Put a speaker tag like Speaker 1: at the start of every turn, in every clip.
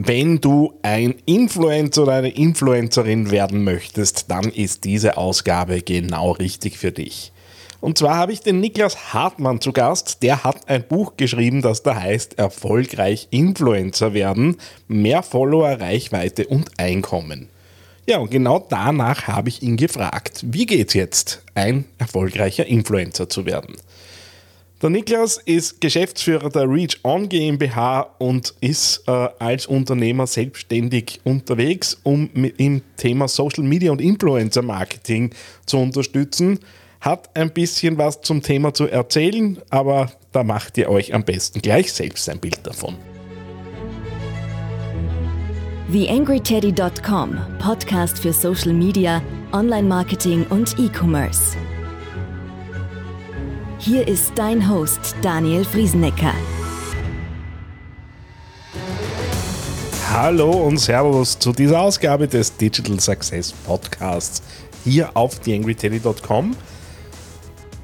Speaker 1: Wenn du ein Influencer oder eine Influencerin werden möchtest, dann ist diese Ausgabe genau richtig für dich. Und zwar habe ich den Niklas Hartmann zu Gast. Der hat ein Buch geschrieben, das da heißt Erfolgreich Influencer werden, mehr Follower, Reichweite und Einkommen. Ja, und genau danach habe ich ihn gefragt, wie geht's jetzt, ein erfolgreicher Influencer zu werden? Der Niklas ist Geschäftsführer der Reach On GmbH und ist äh, als Unternehmer selbstständig unterwegs, um im Thema Social Media und Influencer Marketing zu unterstützen. Hat ein bisschen was zum Thema zu erzählen, aber da macht ihr euch am besten gleich selbst ein Bild davon.
Speaker 2: TheAngryTeddy.com, Podcast für Social Media, Online-Marketing und E-Commerce. Hier ist dein Host Daniel Friesenecker.
Speaker 1: Hallo und Servus zu dieser Ausgabe des Digital Success Podcasts hier auf theangryteddy.com.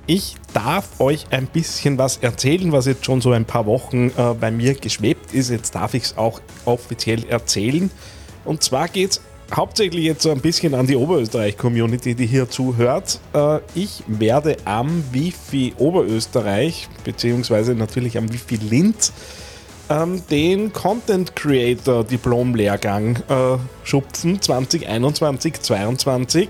Speaker 1: Ich darf euch ein bisschen was erzählen, was jetzt schon so ein paar Wochen äh, bei mir geschwebt ist. Jetzt darf ich es auch offiziell erzählen. Und zwar geht es hauptsächlich jetzt so ein bisschen an die Oberösterreich-Community, die hier zuhört. Äh, ich werde am Wifi Oberösterreich, beziehungsweise natürlich am Wifi Linz, ähm, den Content Creator Diplom-Lehrgang äh, schupfen 2021-22.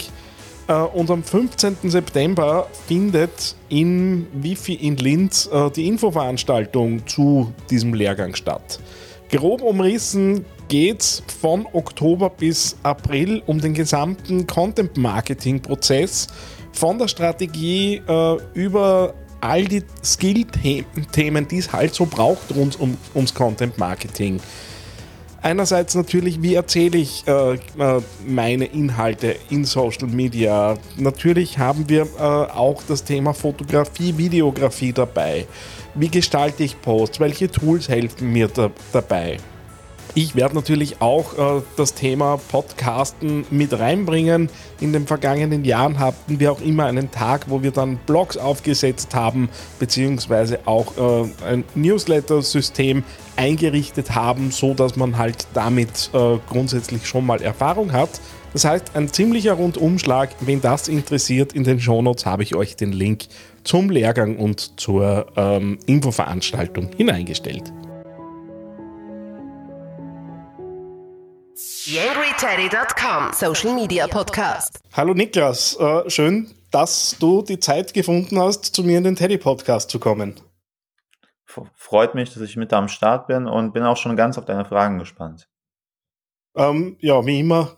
Speaker 1: Äh, und am 15. September findet in Wifi in Linz die Infoveranstaltung zu diesem Lehrgang statt. Grob umrissen geht es von Oktober bis April um den gesamten Content-Marketing-Prozess, von der Strategie äh, über all die Skill-Themen, die es halt so braucht rund um, ums Content-Marketing. Einerseits natürlich, wie erzähle ich äh, äh, meine Inhalte in Social Media. Natürlich haben wir äh, auch das Thema Fotografie, Videografie dabei. Wie gestalte ich Posts? Welche Tools helfen mir da, dabei? Ich werde natürlich auch äh, das Thema Podcasten mit reinbringen. In den vergangenen Jahren hatten wir auch immer einen Tag, wo wir dann Blogs aufgesetzt haben, beziehungsweise auch äh, ein Newsletter-System eingerichtet haben, so dass man halt damit äh, grundsätzlich schon mal Erfahrung hat. Das heißt, ein ziemlicher Rundumschlag. Wenn das interessiert, in den Shownotes habe ich euch den Link zum Lehrgang und zur ähm, Infoveranstaltung hineingestellt.
Speaker 2: YangryTeddy.com Social Media Podcast.
Speaker 1: Hallo Niklas, äh, schön, dass du die Zeit gefunden hast, zu mir in den Teddy Podcast zu kommen.
Speaker 3: Freut mich, dass ich mit am Start bin und bin auch schon ganz auf deine Fragen gespannt.
Speaker 1: Ähm, ja, wie immer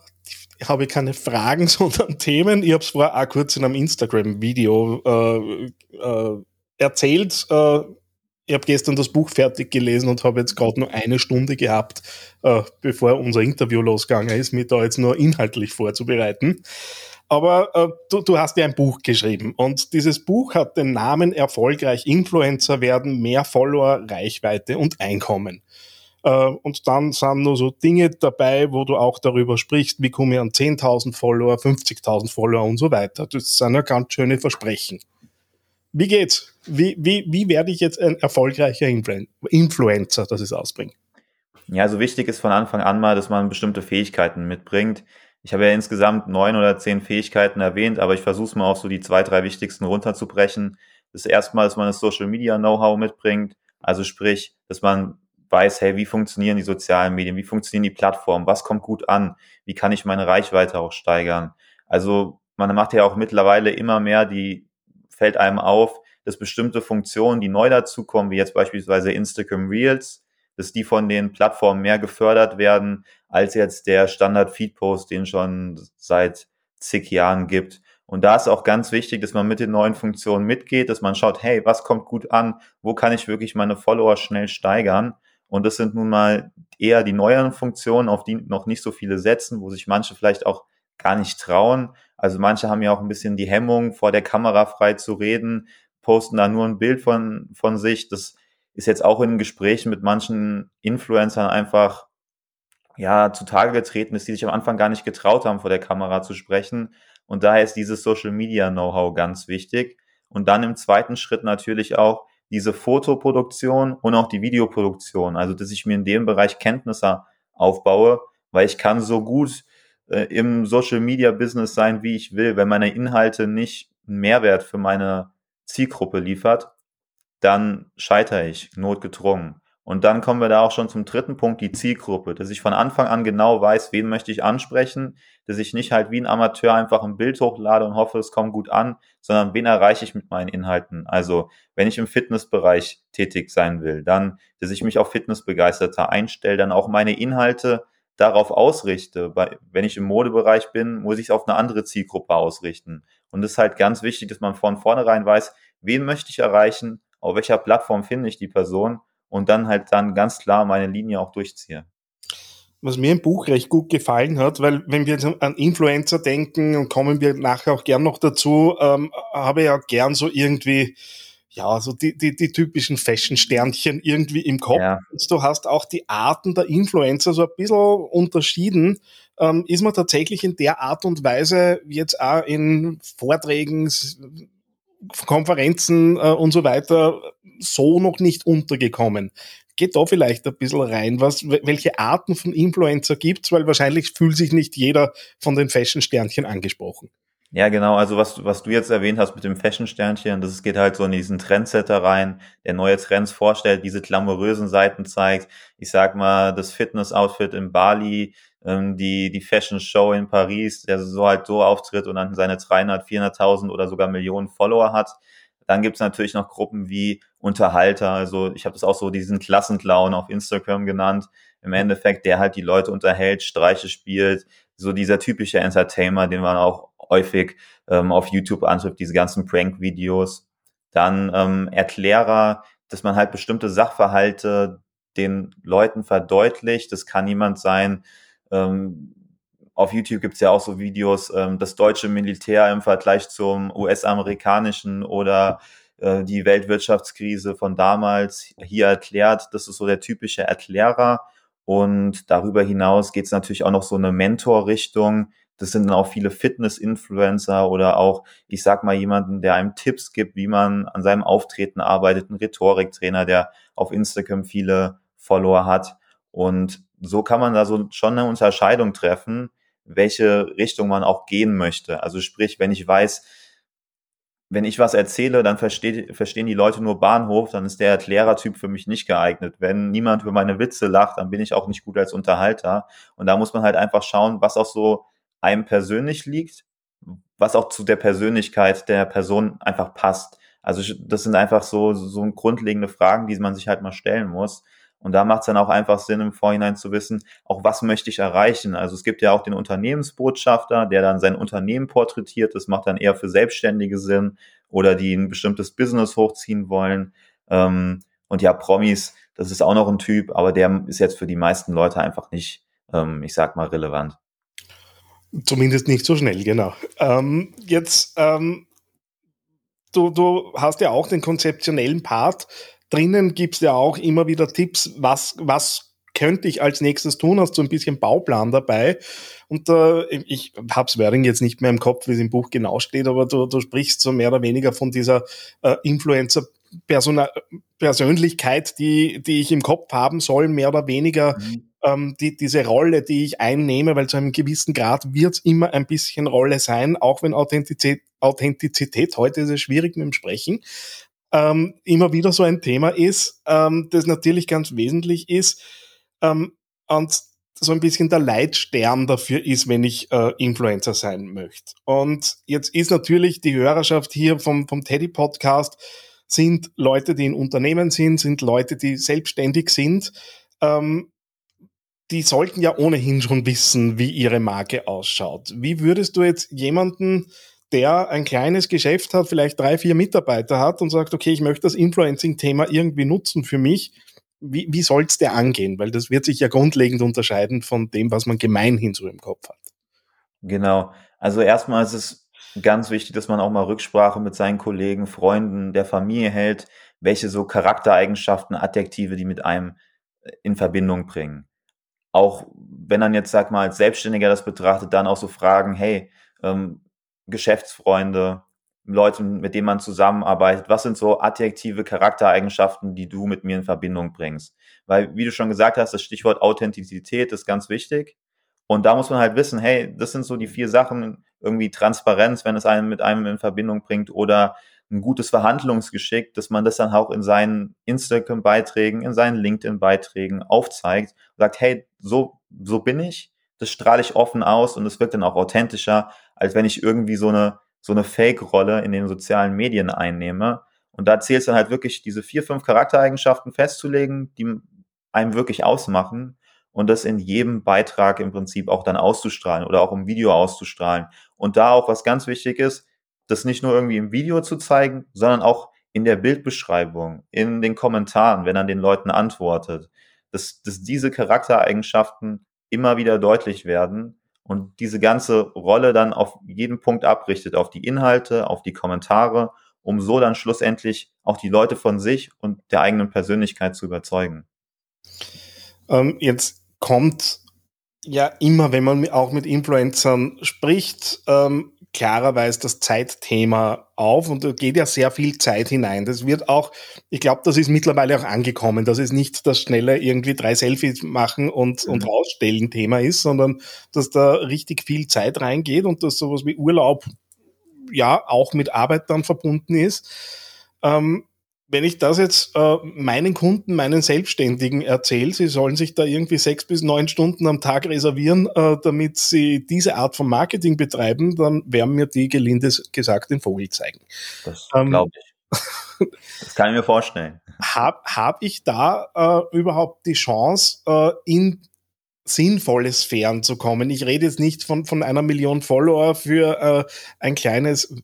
Speaker 1: habe ich keine Fragen, sondern Themen. Ich habe es vorher auch kurz in einem Instagram-Video äh, äh, erzählt. Ich habe gestern das Buch fertig gelesen und habe jetzt gerade nur eine Stunde gehabt, äh, bevor unser Interview losgegangen ist, mich da jetzt nur inhaltlich vorzubereiten. Aber äh, du, du hast ja ein Buch geschrieben und dieses Buch hat den Namen Erfolgreich Influencer werden, mehr Follower, Reichweite und Einkommen. Äh, und dann sind nur so Dinge dabei, wo du auch darüber sprichst, wie komme ich an 10.000 Follower, 50.000 Follower und so weiter. Das sind ja ganz schöne Versprechen. Wie geht's? Wie, wie, wie werde ich jetzt ein erfolgreicher Influencer, dass ich es ausbringe?
Speaker 3: Ja, also wichtig ist von Anfang an mal, dass man bestimmte Fähigkeiten mitbringt. Ich habe ja insgesamt neun oder zehn Fähigkeiten erwähnt, aber ich versuche es mal auf so die zwei, drei wichtigsten runterzubrechen. Das erste Mal, dass man das Social Media Know-how mitbringt. Also sprich, dass man weiß, hey, wie funktionieren die sozialen Medien, wie funktionieren die Plattformen, was kommt gut an, wie kann ich meine Reichweite auch steigern. Also man macht ja auch mittlerweile immer mehr die fällt einem auf, dass bestimmte Funktionen, die neu dazukommen, wie jetzt beispielsweise Instagram Reels, dass die von den Plattformen mehr gefördert werden, als jetzt der Standard Feed-Post, den schon seit zig Jahren gibt. Und da ist auch ganz wichtig, dass man mit den neuen Funktionen mitgeht, dass man schaut, hey, was kommt gut an? Wo kann ich wirklich meine Follower schnell steigern? Und das sind nun mal eher die neueren Funktionen, auf die noch nicht so viele setzen, wo sich manche vielleicht auch gar nicht trauen. Also manche haben ja auch ein bisschen die Hemmung, vor der Kamera frei zu reden, posten da nur ein Bild von, von sich. Das ist jetzt auch in Gesprächen mit manchen Influencern einfach ja zutage getreten, dass die sich am Anfang gar nicht getraut haben, vor der Kamera zu sprechen. Und daher ist dieses Social Media Know-how ganz wichtig. Und dann im zweiten Schritt natürlich auch diese Fotoproduktion und auch die Videoproduktion. Also, dass ich mir in dem Bereich Kenntnisse aufbaue, weil ich kann so gut äh, im Social Media Business sein, wie ich will. Wenn meine Inhalte nicht einen Mehrwert für meine Zielgruppe liefert, dann scheitere ich notgedrungen. Und dann kommen wir da auch schon zum dritten Punkt, die Zielgruppe, dass ich von Anfang an genau weiß, wen möchte ich ansprechen, dass ich nicht halt wie ein Amateur einfach ein Bild hochlade und hoffe, es kommt gut an, sondern wen erreiche ich mit meinen Inhalten. Also wenn ich im Fitnessbereich tätig sein will, dann, dass ich mich auf Fitnessbegeisterter einstelle, dann auch meine Inhalte darauf ausrichte. Wenn ich im Modebereich bin, muss ich es auf eine andere Zielgruppe ausrichten. Und es ist halt ganz wichtig, dass man von vornherein weiß, wen möchte ich erreichen, auf welcher Plattform finde ich die Person und dann halt dann ganz klar meine Linie auch durchziehe.
Speaker 1: Was mir im Buch recht gut gefallen hat, weil wenn wir an Influencer denken und kommen wir nachher auch gern noch dazu, ähm, habe ich ja gern so irgendwie ja, so die, die, die typischen Fashion-Sternchen irgendwie im Kopf. Ja. Du hast auch die Arten der Influencer so ein bisschen unterschieden. Ähm, ist man tatsächlich in der Art und Weise jetzt auch in Vorträgen, Konferenzen äh, und so weiter so noch nicht untergekommen. Geht da vielleicht ein bisschen rein, was, welche Arten von Influencer gibt's, weil wahrscheinlich fühlt sich nicht jeder von den Fashion-Sternchen angesprochen.
Speaker 3: Ja, genau. Also was, was du jetzt erwähnt hast mit dem Fashion-Sternchen, das geht halt so in diesen Trendsetter rein, der neue Trends vorstellt, diese glamourösen Seiten zeigt. Ich sag mal, das Fitness-Outfit in Bali, ähm, die, die Fashion-Show in Paris, der so halt so auftritt und dann seine 300, 400.000 oder sogar Millionen Follower hat. Dann gibt's natürlich noch Gruppen wie Unterhalter. Also ich habe das auch so diesen Klassenclown auf Instagram genannt. Im Endeffekt, der halt die Leute unterhält, Streiche spielt, so dieser typische Entertainer, den man auch häufig ähm, auf YouTube antrifft, diese ganzen Prank-Videos. Dann ähm, Erklärer, dass man halt bestimmte Sachverhalte den Leuten verdeutlicht. Das kann jemand sein, ähm, auf YouTube gibt's ja auch so Videos, ähm, das deutsche Militär im Vergleich zum US-amerikanischen oder äh, die Weltwirtschaftskrise von damals hier erklärt. Das ist so der typische Erklärer. Und darüber hinaus geht's natürlich auch noch so eine Mentor-Richtung. Das sind dann auch viele Fitness-Influencer oder auch, ich sag mal, jemanden, der einem Tipps gibt, wie man an seinem Auftreten arbeitet, ein Rhetoriktrainer, der auf Instagram viele Follower hat. Und so kann man da so schon eine Unterscheidung treffen, welche Richtung man auch gehen möchte. Also sprich, wenn ich weiß, wenn ich was erzähle, dann versteht, verstehen die Leute nur Bahnhof, dann ist der Erklärertyp für mich nicht geeignet. Wenn niemand über meine Witze lacht, dann bin ich auch nicht gut als Unterhalter. Und da muss man halt einfach schauen, was auch so einem persönlich liegt, was auch zu der Persönlichkeit der Person einfach passt. Also das sind einfach so, so grundlegende Fragen, die man sich halt mal stellen muss. Und da macht es dann auch einfach Sinn, im Vorhinein zu wissen, auch was möchte ich erreichen. Also es gibt ja auch den Unternehmensbotschafter, der dann sein Unternehmen porträtiert. Das macht dann eher für Selbstständige Sinn oder die ein bestimmtes Business hochziehen wollen. Ähm, und ja, Promis, das ist auch noch ein Typ, aber der ist jetzt für die meisten Leute einfach nicht, ähm, ich sag mal, relevant.
Speaker 1: Zumindest nicht so schnell, genau. Ähm, jetzt, ähm, du, du hast ja auch den konzeptionellen Part drinnen gibst ja auch immer wieder Tipps, was, was könnte ich als nächstes tun? Hast du ein bisschen Bauplan dabei? Und äh, ich hab's Wording jetzt nicht mehr im Kopf, wie es im Buch genau steht, aber du, du sprichst so mehr oder weniger von dieser äh, Influencer Persönlichkeit, die, die ich im Kopf haben soll, mehr oder weniger mhm. Ähm, die, diese Rolle, die ich einnehme, weil zu einem gewissen Grad wird's immer ein bisschen Rolle sein, auch wenn Authentizität, Authentizität heute ist es schwierig mit dem Sprechen, ähm, immer wieder so ein Thema ist, ähm, das natürlich ganz wesentlich ist ähm, und so ein bisschen der Leitstern dafür ist, wenn ich äh, Influencer sein möchte. Und jetzt ist natürlich die Hörerschaft hier vom, vom Teddy Podcast sind Leute, die in Unternehmen sind, sind Leute, die selbstständig sind. Ähm, die sollten ja ohnehin schon wissen, wie ihre Marke ausschaut. Wie würdest du jetzt jemanden der ein kleines Geschäft hat, vielleicht drei, vier Mitarbeiter hat und sagt, okay, ich möchte das Influencing-Thema irgendwie nutzen für mich. Wie, wie soll es der angehen? Weil das wird sich ja grundlegend unterscheiden von dem, was man gemeinhin so im Kopf hat.
Speaker 3: Genau. Also erstmal ist es ganz wichtig, dass man auch mal Rücksprache mit seinen Kollegen, Freunden, der Familie hält, welche so Charaktereigenschaften, Adjektive, die mit einem äh, in Verbindung bringen. Auch wenn man jetzt, sag mal, als Selbstständiger das betrachtet, dann auch so fragen, hey, ähm, Geschäftsfreunde, Leute, mit denen man zusammenarbeitet? Was sind so adjektive Charaktereigenschaften, die du mit mir in Verbindung bringst? Weil, wie du schon gesagt hast, das Stichwort Authentizität ist ganz wichtig. Und da muss man halt wissen, hey, das sind so die vier Sachen, irgendwie Transparenz, wenn es einen mit einem in Verbindung bringt oder ein gutes Verhandlungsgeschick, dass man das dann auch in seinen Instagram-Beiträgen, in seinen LinkedIn-Beiträgen aufzeigt und sagt, hey, so, so bin ich, das strahle ich offen aus und es wird dann auch authentischer, als wenn ich irgendwie so eine, so eine Fake-Rolle in den sozialen Medien einnehme. Und da zählt es dann halt wirklich, diese vier, fünf Charaktereigenschaften festzulegen, die einem wirklich ausmachen und das in jedem Beitrag im Prinzip auch dann auszustrahlen oder auch im Video auszustrahlen. Und da auch was ganz wichtig ist, das nicht nur irgendwie im Video zu zeigen, sondern auch in der Bildbeschreibung, in den Kommentaren, wenn er den Leuten antwortet, dass, dass diese Charaktereigenschaften immer wieder deutlich werden und diese ganze Rolle dann auf jeden Punkt abrichtet, auf die Inhalte, auf die Kommentare, um so dann schlussendlich auch die Leute von sich und der eigenen Persönlichkeit zu überzeugen.
Speaker 1: Ähm, jetzt kommt ja immer, wenn man auch mit Influencern spricht, ähm, klarerweise das Zeitthema auf und da geht ja sehr viel Zeit hinein. Das wird auch, ich glaube, das ist mittlerweile auch angekommen, dass es nicht das schnelle irgendwie drei Selfies machen und, mhm. und rausstellen Thema ist, sondern dass da richtig viel Zeit reingeht und dass sowas wie Urlaub ja auch mit Arbeit dann verbunden ist. Ähm, wenn ich das jetzt äh, meinen Kunden, meinen Selbstständigen erzähle, sie sollen sich da irgendwie sechs bis neun Stunden am Tag reservieren, äh, damit sie diese Art von Marketing betreiben, dann werden mir die gelinde gesagt den Vogel zeigen.
Speaker 3: Das ähm, glaube ich. Das kann ich mir vorstellen.
Speaker 1: Habe hab ich da äh, überhaupt die Chance, äh, in sinnvolle Sphären zu kommen? Ich rede jetzt nicht von, von einer Million Follower für äh, ein kleines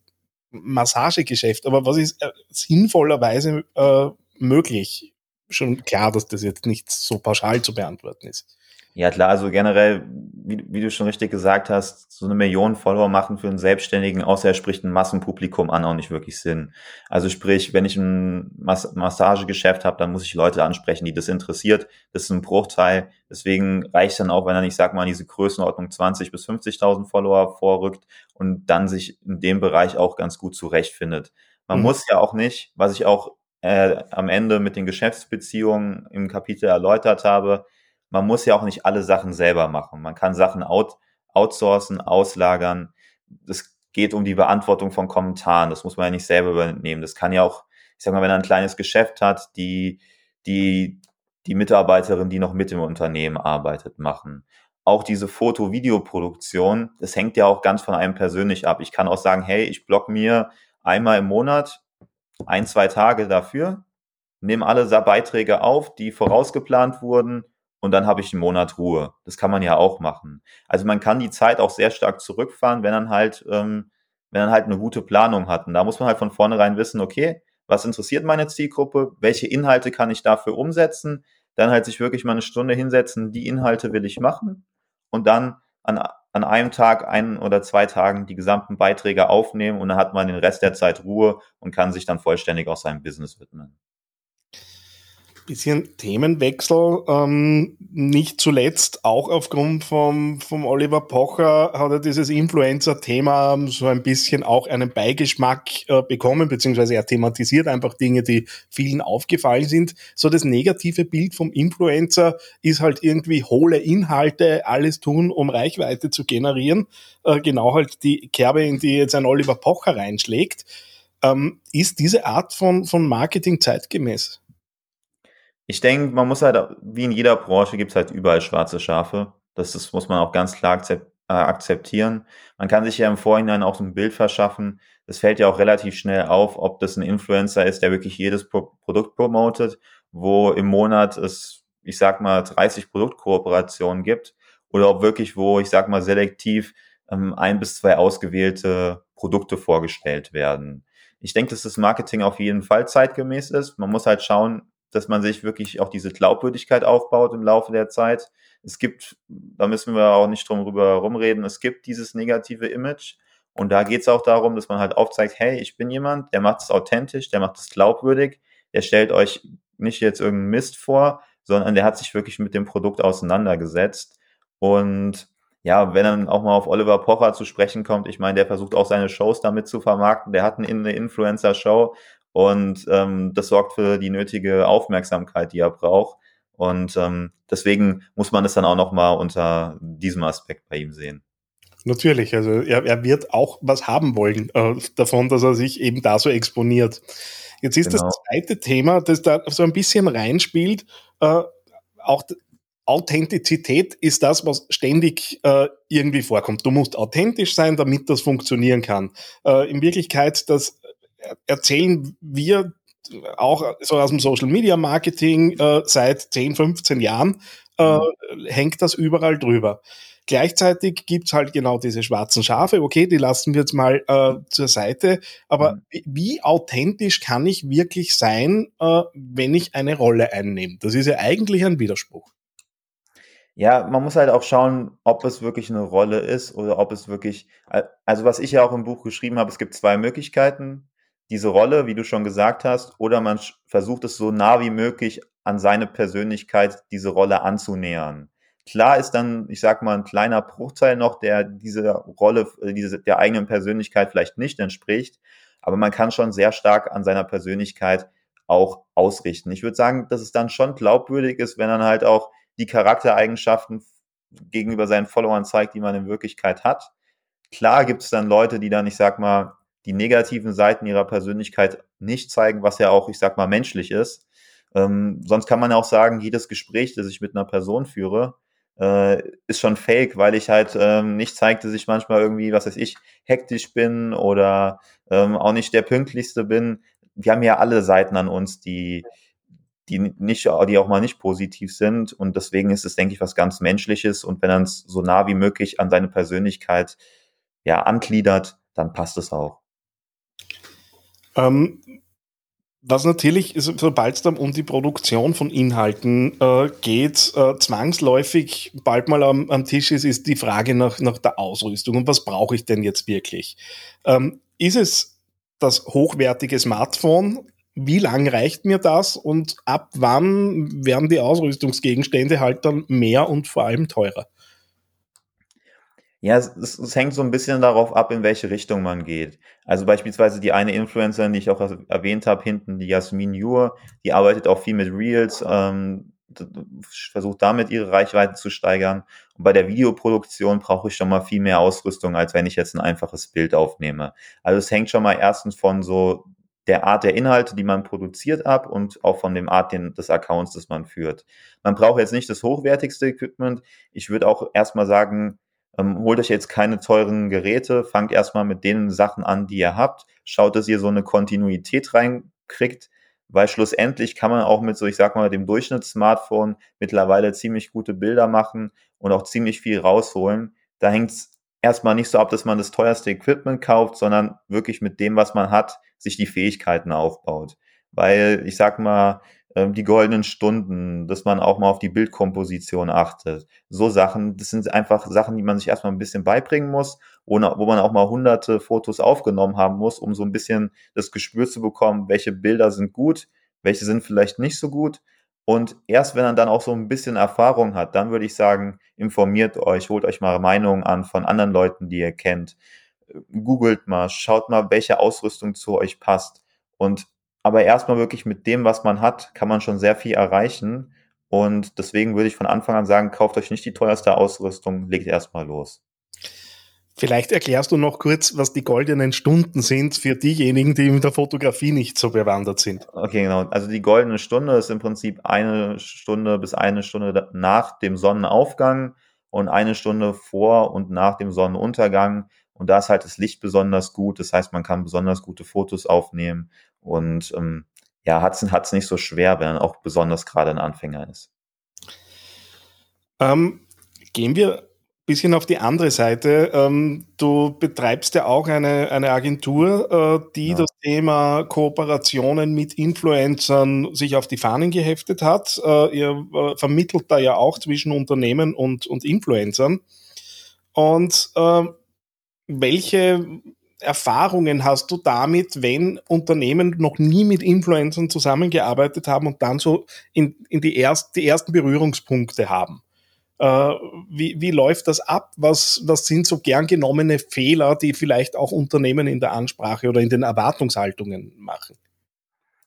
Speaker 1: Massagegeschäft. Aber was ist äh, sinnvollerweise äh, möglich? Schon klar, dass das jetzt nicht so pauschal zu beantworten ist.
Speaker 3: Ja, klar, also generell, wie, wie, du schon richtig gesagt hast, so eine Million Follower machen für einen Selbstständigen, außer er spricht ein Massenpublikum an, auch nicht wirklich Sinn. Also sprich, wenn ich ein Mas Massagegeschäft habe, dann muss ich Leute ansprechen, die das interessiert. Das ist ein Bruchteil. Deswegen reicht dann auch, wenn er nicht, sag mal, diese Größenordnung 20 bis 50.000 Follower vorrückt und dann sich in dem Bereich auch ganz gut zurechtfindet. Man mhm. muss ja auch nicht, was ich auch äh, am Ende mit den Geschäftsbeziehungen im Kapitel erläutert habe, man muss ja auch nicht alle Sachen selber machen. Man kann Sachen out, outsourcen, auslagern. Das geht um die Beantwortung von Kommentaren. Das muss man ja nicht selber übernehmen. Das kann ja auch, ich sag mal, wenn er ein kleines Geschäft hat, die, die, die Mitarbeiterin, die noch mit im Unternehmen arbeitet, machen. Auch diese Foto-Video-Produktion, das hängt ja auch ganz von einem persönlich ab. Ich kann auch sagen, hey, ich block mir einmal im Monat ein, zwei Tage dafür, nehme alle Beiträge auf, die vorausgeplant wurden, und dann habe ich einen Monat Ruhe. Das kann man ja auch machen. Also man kann die Zeit auch sehr stark zurückfahren, wenn man halt, ähm, wenn man halt eine gute Planung hat. Und da muss man halt von vornherein wissen, okay, was interessiert meine Zielgruppe? Welche Inhalte kann ich dafür umsetzen? Dann halt sich wirklich mal eine Stunde hinsetzen, die Inhalte will ich machen und dann an, an einem Tag, ein oder zwei Tagen die gesamten Beiträge aufnehmen und dann hat man den Rest der Zeit Ruhe und kann sich dann vollständig auch seinem Business widmen
Speaker 1: bisschen Themenwechsel. Ähm, nicht zuletzt auch aufgrund vom, vom Oliver Pocher hat er dieses Influencer-Thema so ein bisschen auch einen Beigeschmack äh, bekommen, beziehungsweise er thematisiert einfach Dinge, die vielen aufgefallen sind. So das negative Bild vom Influencer ist halt irgendwie hohle Inhalte, alles tun, um Reichweite zu generieren. Äh, genau halt die Kerbe, in die jetzt ein Oliver Pocher reinschlägt. Ähm, ist diese Art von, von Marketing zeitgemäß?
Speaker 3: Ich denke, man muss halt, wie in jeder Branche gibt es halt überall schwarze Schafe. Das, das muss man auch ganz klar äh, akzeptieren. Man kann sich ja im Vorhinein auch so ein Bild verschaffen. Das fällt ja auch relativ schnell auf, ob das ein Influencer ist, der wirklich jedes Pro Produkt promotet, wo im Monat es, ich sag mal, 30 Produktkooperationen gibt oder ob wirklich, wo, ich sag mal, selektiv ähm, ein bis zwei ausgewählte Produkte vorgestellt werden. Ich denke, dass das Marketing auf jeden Fall zeitgemäß ist. Man muss halt schauen, dass man sich wirklich auch diese Glaubwürdigkeit aufbaut im Laufe der Zeit. Es gibt, da müssen wir auch nicht drum rüber rumreden, es gibt dieses negative Image. Und da geht es auch darum, dass man halt aufzeigt, hey, ich bin jemand, der macht es authentisch, der macht es glaubwürdig, der stellt euch nicht jetzt irgendeinen Mist vor, sondern der hat sich wirklich mit dem Produkt auseinandergesetzt. Und ja, wenn dann auch mal auf Oliver Pocher zu sprechen kommt, ich meine, der versucht auch seine Shows damit zu vermarkten. Der hat eine Influencer-Show und ähm, das sorgt für die nötige Aufmerksamkeit, die er braucht. Und ähm, deswegen muss man es dann auch nochmal unter diesem Aspekt bei ihm sehen.
Speaker 1: Natürlich, also er, er wird auch was haben wollen äh, davon, dass er sich eben da so exponiert. Jetzt ist genau. das zweite Thema, das da so ein bisschen reinspielt, äh, auch Authentizität ist das, was ständig äh, irgendwie vorkommt. Du musst authentisch sein, damit das funktionieren kann. Äh, in Wirklichkeit, das erzählen wir auch so aus dem Social Media Marketing äh, seit 10, 15 Jahren, äh, mhm. hängt das überall drüber. Gleichzeitig gibt's halt genau diese schwarzen Schafe, okay, die lassen wir jetzt mal äh, zur Seite, aber mhm. wie, wie, authentisch kann ich wirklich sein, äh, wenn ich eine Rolle einnehme? Das ist ja eigentlich ein Widerspruch.
Speaker 3: Ja, man muss halt auch schauen, ob es wirklich eine Rolle ist oder ob es wirklich, also was ich ja auch im Buch geschrieben habe, es gibt zwei Möglichkeiten diese Rolle, wie du schon gesagt hast, oder man versucht es so nah wie möglich an seine Persönlichkeit, diese Rolle anzunähern. Klar ist dann, ich sag mal, ein kleiner Bruchteil noch, der dieser Rolle, äh, diese, der eigenen Persönlichkeit vielleicht nicht entspricht, aber man kann schon sehr stark an seiner Persönlichkeit auch ausrichten. Ich würde sagen, dass es dann schon glaubwürdig ist, wenn man halt auch die Charaktereigenschaften gegenüber seinen Followern zeigt, die man in Wirklichkeit hat. Klar gibt es dann Leute, die dann, ich sag mal, die negativen Seiten ihrer Persönlichkeit nicht zeigen, was ja auch, ich sag mal, menschlich ist. Ähm, sonst kann man auch sagen, jedes Gespräch, das ich mit einer Person führe, äh, ist schon fake, weil ich halt ähm, nicht zeige, dass ich manchmal irgendwie, was weiß ich, hektisch bin oder ähm, auch nicht der pünktlichste bin. Wir haben ja alle Seiten an uns, die, die nicht, die auch mal nicht positiv sind. Und deswegen ist es, denke ich, was ganz Menschliches. Und wenn man es so nah wie möglich an seine Persönlichkeit ja angliedert, dann passt es auch.
Speaker 1: Ähm, was natürlich, sobald es dann um die Produktion von Inhalten äh, geht, äh, zwangsläufig bald mal am, am, Tisch ist, ist die Frage nach, nach der Ausrüstung und was brauche ich denn jetzt wirklich? Ähm, ist es das hochwertige Smartphone? Wie lang reicht mir das und ab wann werden die Ausrüstungsgegenstände halt dann mehr und vor allem teurer?
Speaker 3: Ja, es, es, hängt so ein bisschen darauf ab, in welche Richtung man geht. Also beispielsweise die eine Influencerin, die ich auch erwähnt habe, hinten, die Jasmin Jur, die arbeitet auch viel mit Reels, ähm, versucht damit ihre Reichweite zu steigern. Und bei der Videoproduktion brauche ich schon mal viel mehr Ausrüstung, als wenn ich jetzt ein einfaches Bild aufnehme. Also es hängt schon mal erstens von so der Art der Inhalte, die man produziert ab und auch von dem Art des Accounts, das man führt. Man braucht jetzt nicht das hochwertigste Equipment. Ich würde auch erstmal sagen, ähm, holt euch jetzt keine teuren Geräte, fangt erstmal mit den Sachen an, die ihr habt. Schaut, dass ihr so eine Kontinuität reinkriegt, weil schlussendlich kann man auch mit so, ich sag mal, dem Durchschnittssmartphone mittlerweile ziemlich gute Bilder machen und auch ziemlich viel rausholen. Da hängt es erstmal nicht so ab, dass man das teuerste Equipment kauft, sondern wirklich mit dem, was man hat, sich die Fähigkeiten aufbaut. Weil ich sag mal, ähm, die goldenen Stunden, dass man auch mal auf die Bildkomposition achtet. So Sachen, das sind einfach Sachen, die man sich erstmal ein bisschen beibringen muss, wo, wo man auch mal hunderte Fotos aufgenommen haben muss, um so ein bisschen das Gespür zu bekommen, welche Bilder sind gut, welche sind vielleicht nicht so gut. Und erst wenn man dann auch so ein bisschen Erfahrung hat, dann würde ich sagen, informiert euch, holt euch mal Meinungen an von anderen Leuten, die ihr kennt. Googelt mal, schaut mal, welche Ausrüstung zu euch passt. Und aber erstmal wirklich mit dem, was man hat, kann man schon sehr viel erreichen. Und deswegen würde ich von Anfang an sagen, kauft euch nicht die teuerste Ausrüstung, legt erstmal los.
Speaker 1: Vielleicht erklärst du noch kurz, was die goldenen Stunden sind für diejenigen, die in der Fotografie nicht so bewandert sind.
Speaker 3: Okay, genau. Also die goldene Stunde ist im Prinzip eine Stunde bis eine Stunde nach dem Sonnenaufgang und eine Stunde vor und nach dem Sonnenuntergang. Und da ist halt das Licht besonders gut. Das heißt, man kann besonders gute Fotos aufnehmen und ähm, ja, hat es nicht so schwer, wenn er auch besonders gerade ein Anfänger ist.
Speaker 1: Ähm, gehen wir ein bisschen auf die andere Seite. Ähm, du betreibst ja auch eine, eine Agentur, äh, die ja. das Thema Kooperationen mit Influencern sich auf die Fahnen geheftet hat. Äh, ihr äh, vermittelt da ja auch zwischen Unternehmen und, und Influencern. Und äh, welche Erfahrungen hast du damit, wenn Unternehmen noch nie mit Influencern zusammengearbeitet haben und dann so in, in die, erst, die ersten Berührungspunkte haben? Äh, wie, wie läuft das ab? Was, was sind so gern genommene Fehler, die vielleicht auch Unternehmen in der Ansprache oder in den Erwartungshaltungen machen?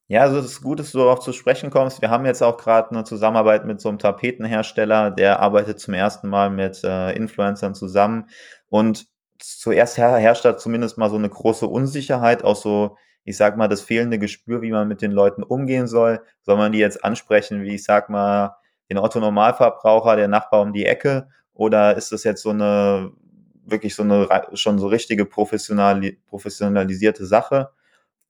Speaker 3: Ja, also es ist gut, dass du darauf zu sprechen kommst. Wir haben jetzt auch gerade eine Zusammenarbeit mit so einem Tapetenhersteller, der arbeitet zum ersten Mal mit äh, Influencern zusammen und zuerst herrscht da zumindest mal so eine große Unsicherheit, auch so, ich sag mal, das fehlende Gespür, wie man mit den Leuten umgehen soll. Soll man die jetzt ansprechen, wie ich sag mal, den Otto Normalverbraucher, der Nachbar um die Ecke, oder ist das jetzt so eine wirklich so eine schon so richtige professionali professionalisierte Sache?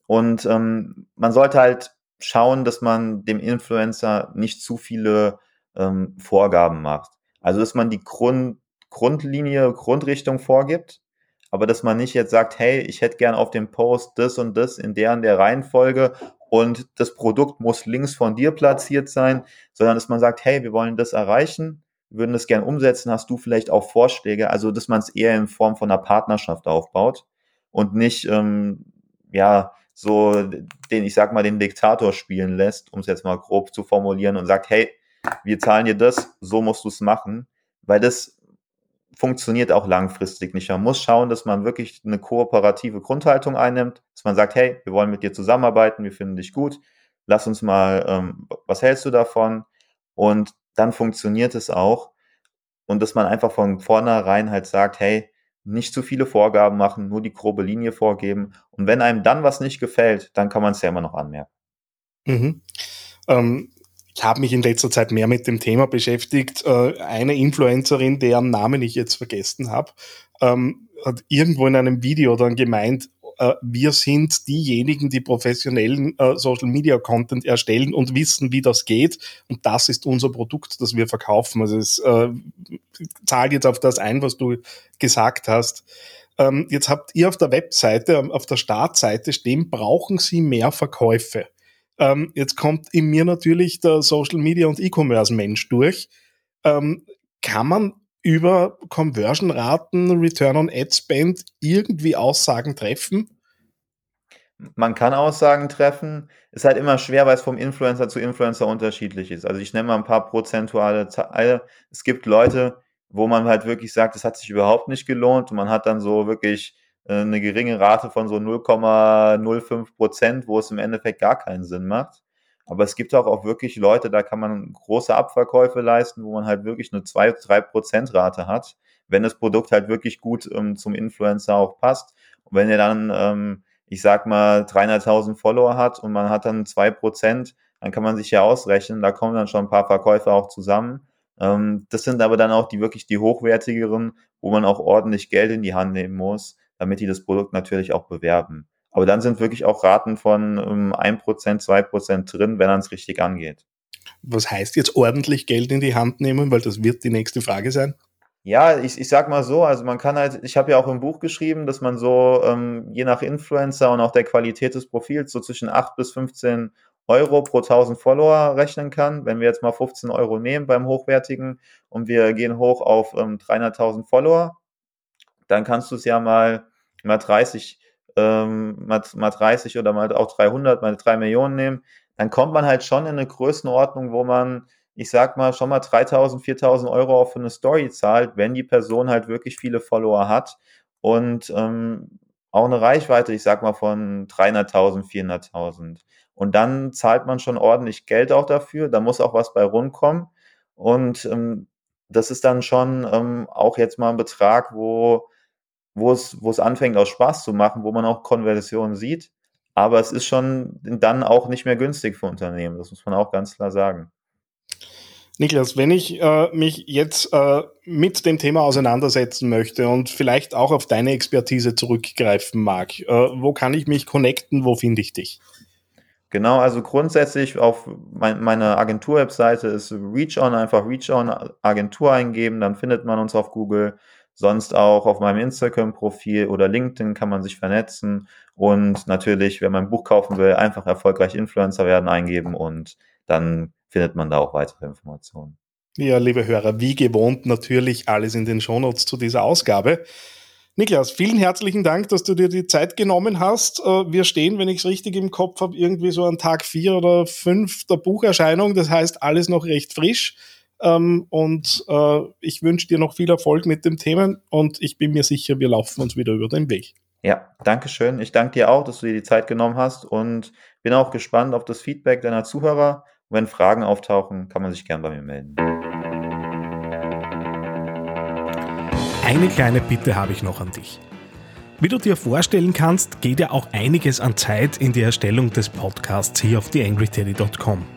Speaker 3: Und ähm, man sollte halt schauen, dass man dem Influencer nicht zu viele ähm, Vorgaben macht. Also dass man die Grund, Grundlinie, Grundrichtung vorgibt, aber dass man nicht jetzt sagt, hey, ich hätte gern auf dem Post das und das in der und der Reihenfolge und das Produkt muss links von dir platziert sein, sondern dass man sagt, hey, wir wollen das erreichen, würden das gern umsetzen, hast du vielleicht auch Vorschläge, also dass man es eher in Form von einer Partnerschaft aufbaut und nicht ähm, ja so den, ich sag mal, den Diktator spielen lässt, um es jetzt mal grob zu formulieren und sagt, hey, wir zahlen dir das, so musst du es machen, weil das funktioniert auch langfristig nicht. Man muss schauen, dass man wirklich eine kooperative Grundhaltung einnimmt, dass man sagt, hey, wir wollen mit dir zusammenarbeiten, wir finden dich gut, lass uns mal, ähm, was hältst du davon? Und dann funktioniert es auch. Und dass man einfach von vornherein halt sagt, hey, nicht zu viele Vorgaben machen, nur die grobe Linie vorgeben. Und wenn einem dann was nicht gefällt, dann kann man es ja immer noch anmerken.
Speaker 1: Mhm. Ähm, ich habe mich in letzter Zeit mehr mit dem Thema beschäftigt. Äh, eine Influencerin, deren Namen ich jetzt vergessen habe, ähm, hat irgendwo in einem Video dann gemeint, äh, wir sind diejenigen, die professionellen äh, Social Media Content erstellen und wissen, wie das geht. Und das ist unser Produkt, das wir verkaufen. Also es zahlt jetzt auf das ein, was du gesagt hast. Ähm, jetzt habt ihr auf der Webseite, auf der Startseite stehen, brauchen Sie mehr Verkäufe. Ähm, jetzt kommt in mir natürlich der Social Media und E-Commerce Mensch durch. Ähm, kann man über Conversion-Raten, Return on Ad Spend irgendwie Aussagen treffen?
Speaker 3: Man kann Aussagen treffen. Ist halt immer schwer, weil es vom Influencer zu Influencer unterschiedlich ist. Also ich nenne mal ein paar prozentuale Zahlen. Es gibt Leute, wo man halt wirklich sagt, es hat sich überhaupt nicht gelohnt und man hat dann so wirklich eine geringe Rate von so 0,05 Prozent, wo es im Endeffekt gar keinen Sinn macht. Aber es gibt auch, auch wirklich Leute, da kann man große Abverkäufe leisten, wo man halt wirklich eine 2-3% Rate hat, wenn das Produkt halt wirklich gut ähm, zum Influencer auch passt. Und wenn er dann, ähm, ich sag mal, 300.000 Follower hat und man hat dann 2%, dann kann man sich ja ausrechnen, da kommen dann schon ein paar Verkäufe auch zusammen. Ähm, das sind aber dann auch die wirklich die hochwertigeren, wo man auch ordentlich Geld in die Hand nehmen muss, damit die das Produkt natürlich auch bewerben. Aber dann sind wirklich auch Raten von ähm, 1%, 2% drin, wenn man es richtig angeht.
Speaker 1: Was heißt jetzt ordentlich Geld in die Hand nehmen? Weil das wird die nächste Frage sein.
Speaker 3: Ja, ich, ich sag mal so, also man kann halt, ich habe ja auch im Buch geschrieben, dass man so ähm, je nach Influencer und auch der Qualität des Profils so zwischen 8 bis 15 Euro pro 1000 Follower rechnen kann. Wenn wir jetzt mal 15 Euro nehmen beim Hochwertigen und wir gehen hoch auf ähm, 300.000 Follower, dann kannst du es ja mal, mal 30 ähm, mal, mal 30 oder mal auch 300, mal 3 Millionen nehmen, dann kommt man halt schon in eine Größenordnung, wo man, ich sag mal, schon mal 3000, 4000 Euro auch für eine Story zahlt, wenn die Person halt wirklich viele Follower hat und ähm, auch eine Reichweite, ich sag mal, von 300.000, 400.000. Und dann zahlt man schon ordentlich Geld auch dafür, da muss auch was bei rumkommen. Und ähm, das ist dann schon ähm, auch jetzt mal ein Betrag, wo wo es, wo es anfängt aus Spaß zu machen, wo man auch Konversionen sieht. Aber es ist schon dann auch nicht mehr günstig für Unternehmen. Das muss man auch ganz klar sagen.
Speaker 1: Niklas, wenn ich äh, mich jetzt äh, mit dem Thema auseinandersetzen möchte und vielleicht auch auf deine Expertise zurückgreifen mag, äh, wo kann ich mich connecten? Wo finde ich dich?
Speaker 3: Genau, also grundsätzlich auf mein, meiner Agentur-Webseite ist ReachOn, einfach ReachOn Agentur eingeben, dann findet man uns auf Google. Sonst auch auf meinem Instagram-Profil oder LinkedIn kann man sich vernetzen. Und natürlich, wenn man ein Buch kaufen will, einfach erfolgreich Influencer werden eingeben und dann findet man da auch weitere Informationen.
Speaker 1: Ja, liebe Hörer, wie gewohnt natürlich alles in den Shownotes zu dieser Ausgabe. Niklas, vielen herzlichen Dank, dass du dir die Zeit genommen hast. Äh, wir stehen, wenn ich es richtig im Kopf habe, irgendwie so an Tag vier oder fünf der Bucherscheinung. Das heißt, alles noch recht frisch. Ähm, und äh, ich wünsche dir noch viel Erfolg mit dem Themen und ich bin mir sicher, wir laufen uns wieder über den Weg.
Speaker 3: Ja, danke schön. Ich danke dir auch, dass du dir die Zeit genommen hast und bin auch gespannt auf das Feedback deiner Zuhörer. wenn Fragen auftauchen, kann man sich gern bei mir melden.
Speaker 1: Eine kleine Bitte habe ich noch an dich. Wie du dir vorstellen kannst, geht ja auch einiges an Zeit in die Erstellung des Podcasts hier auf theangryteddy.com.